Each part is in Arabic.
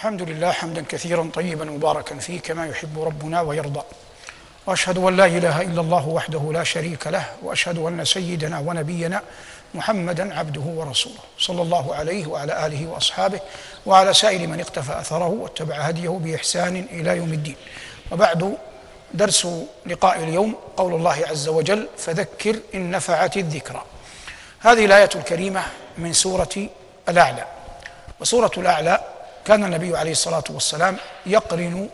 الحمد لله حمدا كثيرا طيبا مباركا فيه كما يحب ربنا ويرضى. وأشهد أن لا إله إلا الله وحده لا شريك له وأشهد أن سيدنا ونبينا محمدا عبده ورسوله. صلى الله عليه وعلى آله وأصحابه وعلى سائر من اقتفى أثره واتبع هديه بإحسان إلى يوم الدين. وبعد درس لقاء اليوم قول الله عز وجل فذكر إن نفعت الذكرى هذه الآية الكريمة من سورة الأعلى. وسورة الأعلى كان النبي عليه الصلاة والسلام يقرن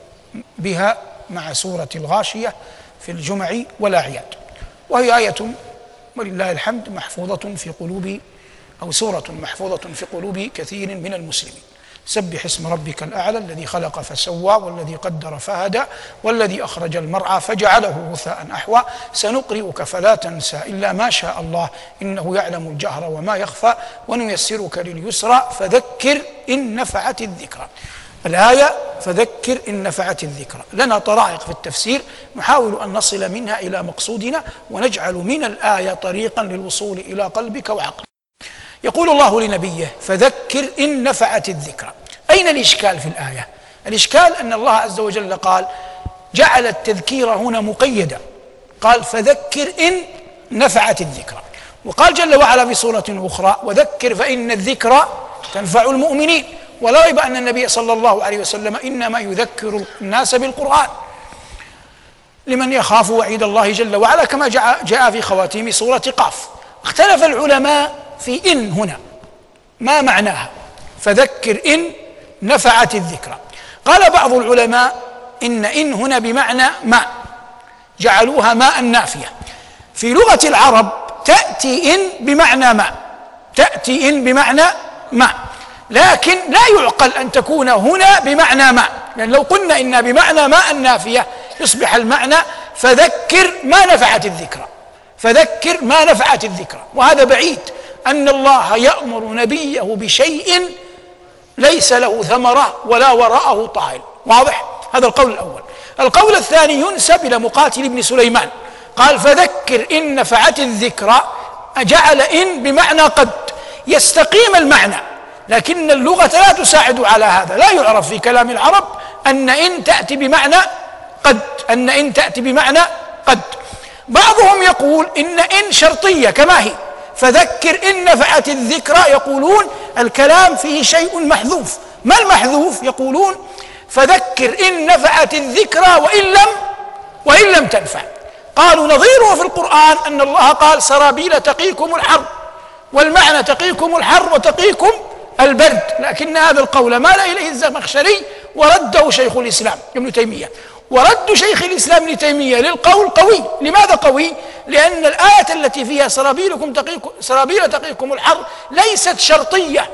بها مع سورة الغاشية في الجمع والأعياد. وهي آية ولله الحمد محفوظة في قلوب أو سورة محفوظة في قلوب كثير من المسلمين. سبح اسم ربك الأعلى الذي خلق فسوى والذي قدر فهدى والذي أخرج المرعى فجعله غثاء أحوى. سنقرئك فلا تنسى إلا ما شاء الله. إنه يعلم الجهر وما يخفى ونيسرك لليسرى. فذكر إن نفعت الذكرى. الآية فذكر إن نفعت الذكرى. لنا طرائق في التفسير. نحاول أن نصل منها إلى مقصودنا ونجعل من الآية طريقا للوصول إلى قلبك وعقلك. يقول الله لنبيه فذكر إن نفعت الذكرى. أين الإشكال في الآية؟ الإشكال أن الله عز وجل قال جعل التذكير هنا مقيدا قال فذكر إن نفعت الذكرى. وقال جل وعلا في سورة أخرى وذكر فإن الذكرى تنفع المؤمنين. ولا ريب أن النبي صلى الله عليه وسلم إنما يذكر الناس بالقرآن. لمن يخاف وعيد الله جل وعلا كما جاء في خواتيم سورة قاف. اختلف العلماء في إن هنا. ما معناها؟ فذكر إن نفعت الذكرى. قال بعض العلماء إن إن هنا بمعنى ما جعلوها ماء نافية في لغة العرب تأتي إن بمعنى ما تأتي إن بمعنى ما لكن لا يعقل أن تكون هنا بمعنى ما. لأن لو قلنا إنها بمعنى ماء نافية يصبح المعنى فذكر ما نفعت الذكرى فذكر ما نفعت الذكرى. وهذا بعيد. أن الله يأمر نبيه بشيء ليس له ثمرة ولا وراءه طائل. واضح؟ هذا القول الأول. القول الثاني ينسب إلى مقاتل بن سليمان. قال فذكر إن نفعت الذكرى جعل إن بمعنى قد يستقيم المعنى. لكن اللغة لا تساعد على هذا. لا يعرف في كلام العرب أن إن تأتي بمعنى قد أن إن تأتي بمعنى قد. بعضهم يقول إن إن شرطية كما هي. فذكر إن نفعت الذكرى يقولون الكلام فيه شيء محذوف. ما المحذوف يقولون؟ فذكر إن نفعت الذكرى وإن لم وإن لم تنفع. قالوا نظيره في القرآن أن الله قال سرابيل تقيكم الحر والمعنى تقيكم الحر وتقيكم البرد. لكن هذا القول مال إليه الزمخشري ورده شيخ الإسلام ابن تيمية. ورد شيخ الإسلام ابن تيمية للقول قوي. لماذا قوي؟ لأن الآية التي فيها سرابيلكم تقيكم سرابيل تقيكم الحر ليست شرطية.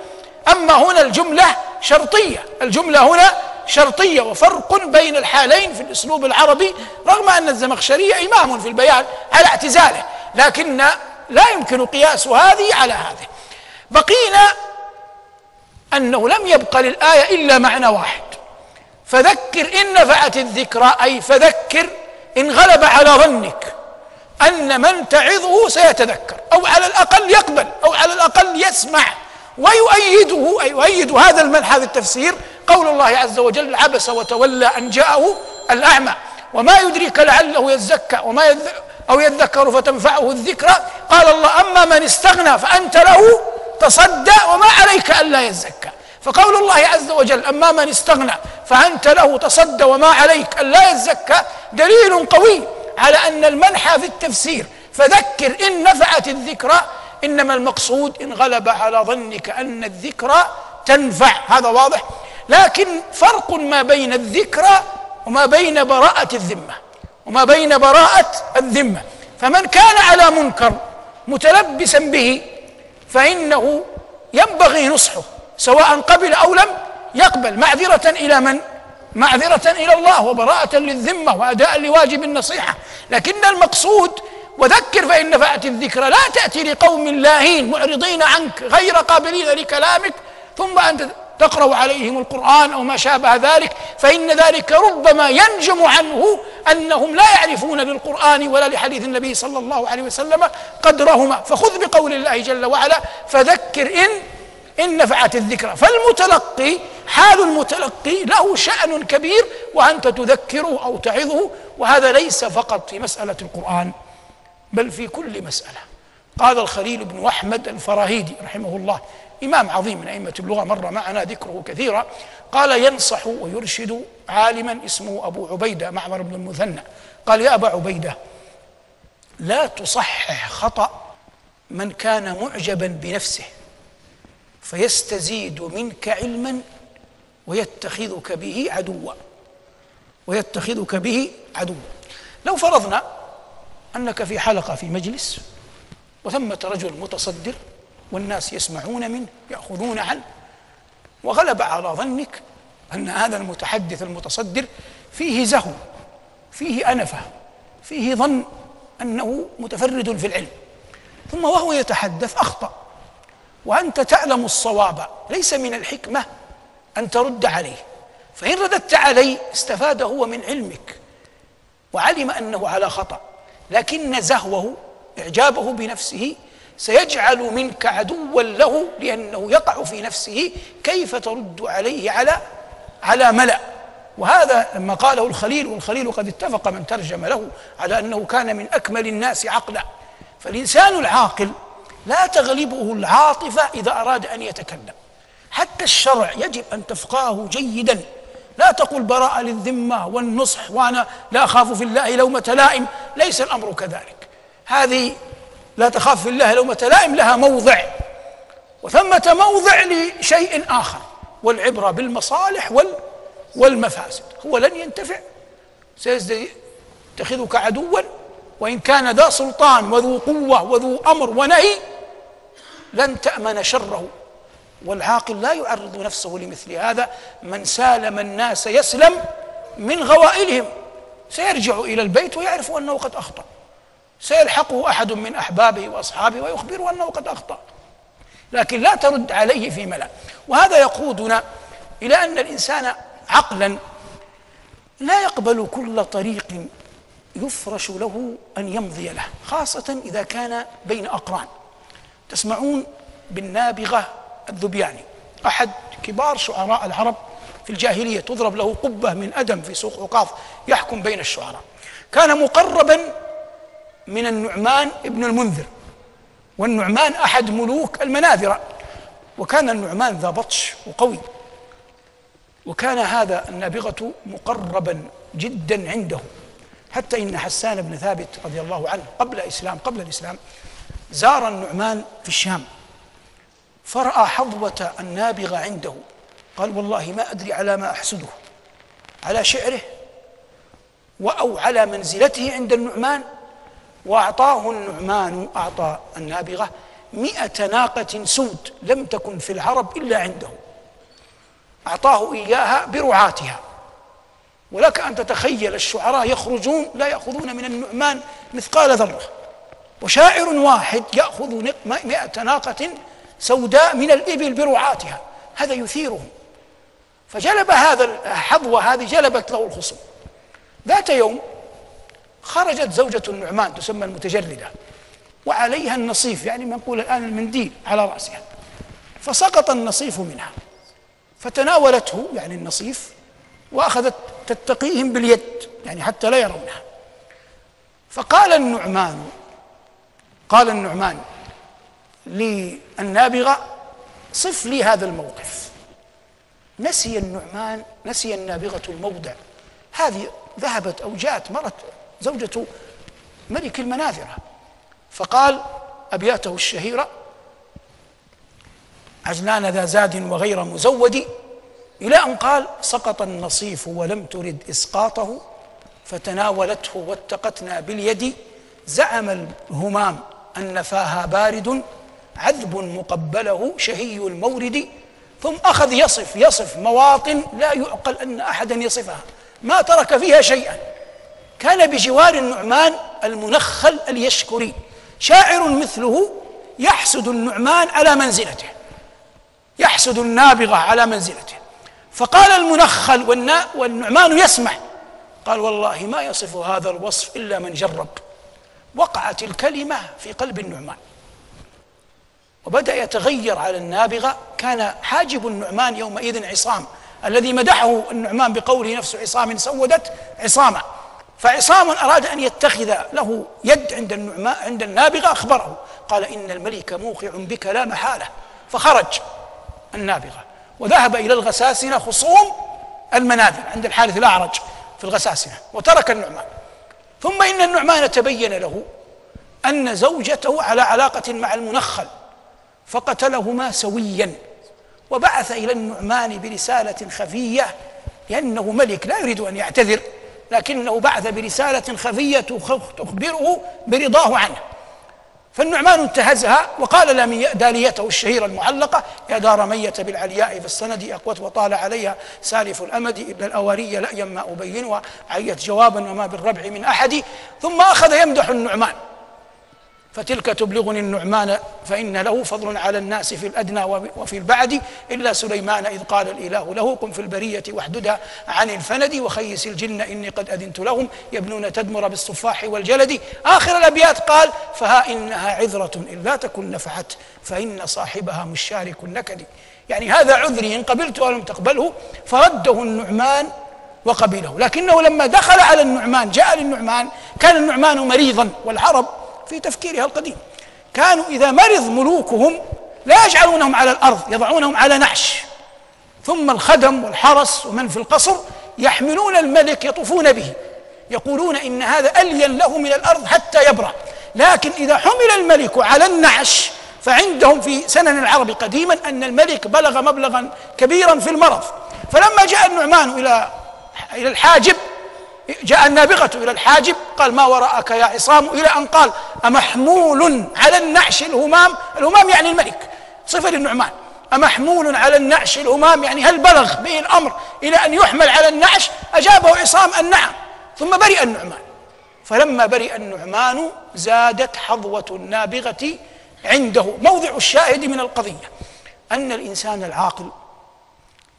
أما هنا الجملة شرطية. الجملة هنا شرطية. وفرق بين الحالين في الأسلوب العربي رغم أن الزمخشري إمام في البيان على اعتزاله لكن لا يمكن قياس هذه على هذه. بقينا أنه لم يبق للآية إلا معنى واحد. فذكر إن نفعت الذكرى أي فذكر إن غلب على ظنك أن من تعظه سيتذكر أو على الأقل يقبل أو على الأقل يسمع ويؤيده أي يؤيد هذا المنحى في التفسير. قول الله عز وجل عبس وتولى أن جاءه الأعمى. وما يدريك لعله يزكى وما يذ... أو يذكر فتنفعه الذكرى. قال الله أما من استغنى فأنت له تصدى وما عليك ألا يزكى. فقول الله عز وجل أما من استغنى فأنت له تصدى وما عليك. ألا يزكى دليل قوي على أن المنحى في التفسير. فذكر إن نفعت الذكرى إنما المقصود إن غلب على ظنك أن الذكرى تنفع. هذا واضح. لكن فرق ما بين الذكرى وما بين براءة الذمة وما بين براءة الذمة. فمن كان على منكر متلبسا به فإنه ينبغي نصحه سواء قبل أو لم يقبل معذرة إلى من؟ معذرة إلى الله وبراءة للذمة وأداء لواجب النصيحة. لكن المقصود وذكر فإن نفعت الذكرى لا تأتي لقوم لاهين معرضين عنك غير قابلين لكلامك ثم أنت تقرأ عليهم القرآن أو ما شابه ذلك فإن ذلك ربما ينجم عنه أنهم لا يعرفون للقرآن ولا لحديث النبي صلى الله عليه وسلم قدرهما. فخذ بقول الله جل وعلا فذكر إن إن نفعت الذكرى فالمتلقي حال المتلقي له شأن كبير وأنت تذكره أو تعظه وهذا ليس فقط في مسألة القرآن بل في كل مسألة. قال الخليل بن أحمد الفراهيدي رحمه الله إمام عظيم من أئمة اللغة مر معنا ذكره كثيرا. قال ينصح ويرشد عالما اسمه أبو عبيدة معمر بن المثنى. قال يا أبا عبيدة لا تصحح خطأ من كان معجبا بنفسه فيستزيد منك علما ويتخذك به عدوا. ويتخذك به عدوا. لو فرضنا أنك في حلقة في مجلس وثمة رجل متصدر والناس يسمعون منه يأخذون عنه وغلب على ظنك أن هذا المتحدث المتصدر فيه زهو فيه أنفة فيه ظن أنه متفرد في العلم ثم وهو يتحدث أخطأ. وأنت تعلم الصواب ليس من الحكمة أن ترد عليه. فإن رددت عليه استفاد هو من علمك وعلم أنه على خطأ. لكن زهوه إعجابه بنفسه سيجعل منك عدوا له لأنه يقع في نفسه كيف ترد عليه على على ملأ. وهذا لما قاله الخليل والخليل قد اتفق من ترجم له على أنه كان من أكمل الناس عقلا. فالإنسان العاقل لا تغلبه العاطفة إذا أراد أن يتكلم. حتى الشرع يجب أن تفقهه جيدا. لا تقل براءة للذمة والنصح وأنا لا أخاف في الله لومة لائم. ليس الأمر كذلك. هذه لا تخاف في الله لومة لائم لها موضع. وثمة موضع لشيء آخر والعبرة بالمصالح وال والمفاسد. هو لن ينتفع. سيتخذك عدوا وإن كان ذا سلطان وذو قوة وذو أمر ونهي لن تأمن شره. والعاقل لا يعرض نفسه لمثل هذا. من سالم الناس يسلم من غوائلهم سيرجع إلى البيت ويعرف أنه قد أخطأ. سيلحقه أحد من أحبابه وأصحابه ويخبره أنه قد أخطأ. لكن لا ترد عليه في ملأ. وهذا يقودنا إلى أن الإنسان عقلا لا يقبل كل طريق يفرش له أن يمضي له خاصة إذا كان بين أقران. تسمعون بالنابغة الذبياني. أحد كبار شعراء العرب في الجاهلية تضرب له قبة من أدم في سوق عقاظ يحكم بين الشعراء. كان مقربا من النعمان ابن المنذر والنعمان أحد ملوك المناذرة وكان النعمان ذا بطش وقوي. وكان هذا النابغة مقربا جدا عنده. حتى إن حسان بن ثابت رضي الله عنه قبل إسلام قبل الإسلام زار النعمان في الشام. فرأى حظوة النابغة عنده. قال والله ما أدري على ما أحسده. على شعره أو على منزلته عند النعمان. وأعطاه النعمان أعطى النابغة مئة ناقة سود لم تكن في العرب إلا عنده. أعطاه إياها برعاتها. ولك أن تتخيل الشعراء يخرجون لا يأخذون من النعمان مثقال ذرة. وشاعر واحد يأخذ مئة ناقة سوداء من الإبل برعاتها. هذا يثيرهم. فجلب هذا الحظوة هذه جلبت له الخصوم ذات يوم خرجت زوجة النعمان تسمى المتجردة وعليها النصيف يعني نقول الآن المنديل على رأسها. فسقط النصيف منها. فتناولته يعني النصيف وأخذت تتقيهم باليد يعني حتى لا يرونها. فقال النعمان قال النعمان للنابغة صف لي هذا الموقف. نسي النعمان نسي النابغة الموضع. هذه ذهبت أو جاءت مرت زوجة ملك المناذرة. فقال أبياته الشهيرة عجلان ذا زاد وغير مزود. إلى أن قال سقط النصيف ولم ترد إسقاطه فتناولته واتقتنا باليد. زعم الهمام أن فاها بارد. عذب مقبله شهي المورد ثم أخذ يصف يصف مواطن لا يعقل أن أحدا يصفها. ما ترك فيها شيئا. كان بجوار النعمان المنخل اليشكري. شاعر مثله يحسد النعمان على منزلته. يحسد النابغة على منزلته. فقال المنخل والنعمان يسمع. قال والله ما يصف هذا الوصف إلا من جرب. وقعت الكلمة في قلب النعمان. وبدأ يتغير على النابغة. كان حاجب النعمان يومئذ عصام الذي مدحه النعمان بقوله نفس عصام سودت عصاما. فعصام أراد أن يتخذ له يد عند النعمان عند النابغة أخبره. قال إن الملك موقع بك لا محالة. فخرج النابغة وذهب إلى الغساسنة خصوم المنازل عند الحارث الأعرج في الغساسنة وترك النعمان. ثم إن النعمان تبين له أن زوجته على علاقة مع المنخل. فقتلهما سويا. وبعث إلى النعمان برسالة خفية لأنه ملك لا يريد أن يعتذر لكنه بعث برسالة خفية تخبره برضاه عنه. فالنعمان انتهزها وقال داليته الشهيرة المعلقة يا دار مية بالعلياء في السند أقوت وطال عليها سالف الأمد إلا الأواري لأيا ما أبينها عيت جوابا وما بالربع من أحد. ثم أخذ يمدح النعمان. فتلك تبلغني النعمان فإن له فضل على الناس في الأدنى وفي البعد إلا سليمان إذ قال الإله له قم في البرية واحددها عن الفند وخيس الجن إني قد أذنت لهم يبنون تدمر بالصفاح والجلد. آخر الأبيات قال فها إنها عذرة إن لا تكن نفعت فإن صاحبها مشارك نكد يعني هذا عذري إن قبلته ولم تقبله فرده النعمان وقبله لكنه لما دخل على النعمان جاء للنعمان كان النعمان مريضا والعرب في تفكيرها القديم. كانوا إذا مرض ملوكهم لا يجعلونهم على الأرض يضعونهم على نعش ثم الخدم والحرس ومن في القصر يحملون الملك يطوفون به. يقولون إن هذا ألين له من الأرض حتى يبرأ. لكن إذا حمل الملك على النعش فعندهم في سنن العرب قديما أن الملك بلغ مبلغا كبيرا في المرض. فلما جاء النعمان إلى إلى الحاجب جاء النابغة إلى الحاجب قال ما وراءك يا عصام؟ إلى أن قال أمحمول على النعش الهمام؟ الهمام يعني الملك صفة للنعمان أمحمول على النعش الهمام؟ يعني هل بلغ به الأمر إلى أن يحمل على النعش؟ أجابه عصام النعم. ثم برئ النعمان. فلما برئ النعمان زادت حظوة النابغة عنده. موضع الشاهد من القضية أن الإنسان العاقل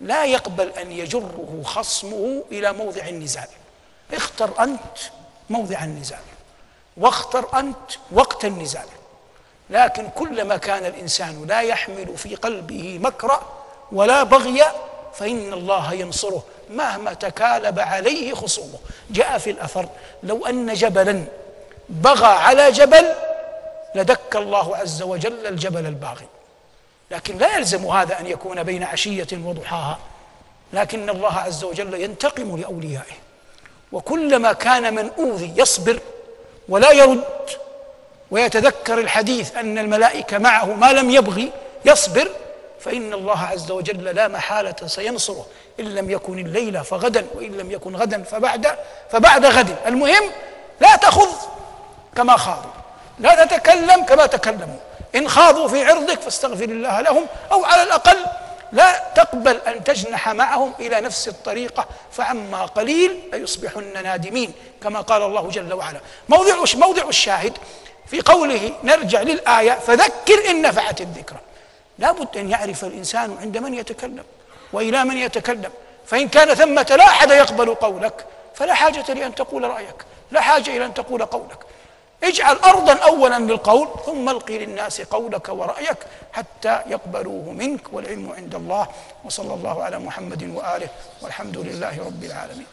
لا يقبل أن يجره خصمه إلى موضع النزال اختر أنت موضع النزال واختر أنت وقت النزال. لكن كلما كان الإنسان لا يحمل في قلبه مكر ولا بغي فإن الله ينصره مهما تكالب عليه خصومه. جاء في الأثر لو أن جبلا بغى على جبل لدك الله عز وجل الجبل الباغي. لكن لا يلزم هذا أن يكون بين عشية وضحاها. لكن الله عز وجل ينتقم لأوليائه. وكلما كان من أوذي يصبر ولا يرد ويتذكر الحديث أن الملائكة معه ما لم يبغي يصبر فإن الله عز وجل لا محالة سينصره. إن لم يكن الليلة فغدا وإن لم يكن غدا فبعد فبعد غد. المهم لا تخض كما خاضوا. لا تتكلم كما تكلموا. إن خاضوا في عرضك فاستغفر الله لهم أو على الأقل لا تقبل أن تجنح معهم إلى نفس الطريقة فعما قليل ليصبحن نادمين كما قال الله جل وعلا. موضع موضع الشاهد في قوله نرجع للآية فذكر إن نفعت الذكرى. لابد أن يعرف الإنسان عند من يتكلم وإلى من يتكلم. فإن كان ثمة لا أحد يقبل قولك فلا حاجة لأن تقول رأيك لا حاجة إلى أن تقول قولك. اجعل أرضا أولا للقول ثم ألقي للناس قولك ورأيك حتى يقبلوه منك والعلم عند الله وصلى الله على محمد وآله والحمد لله رب العالمين.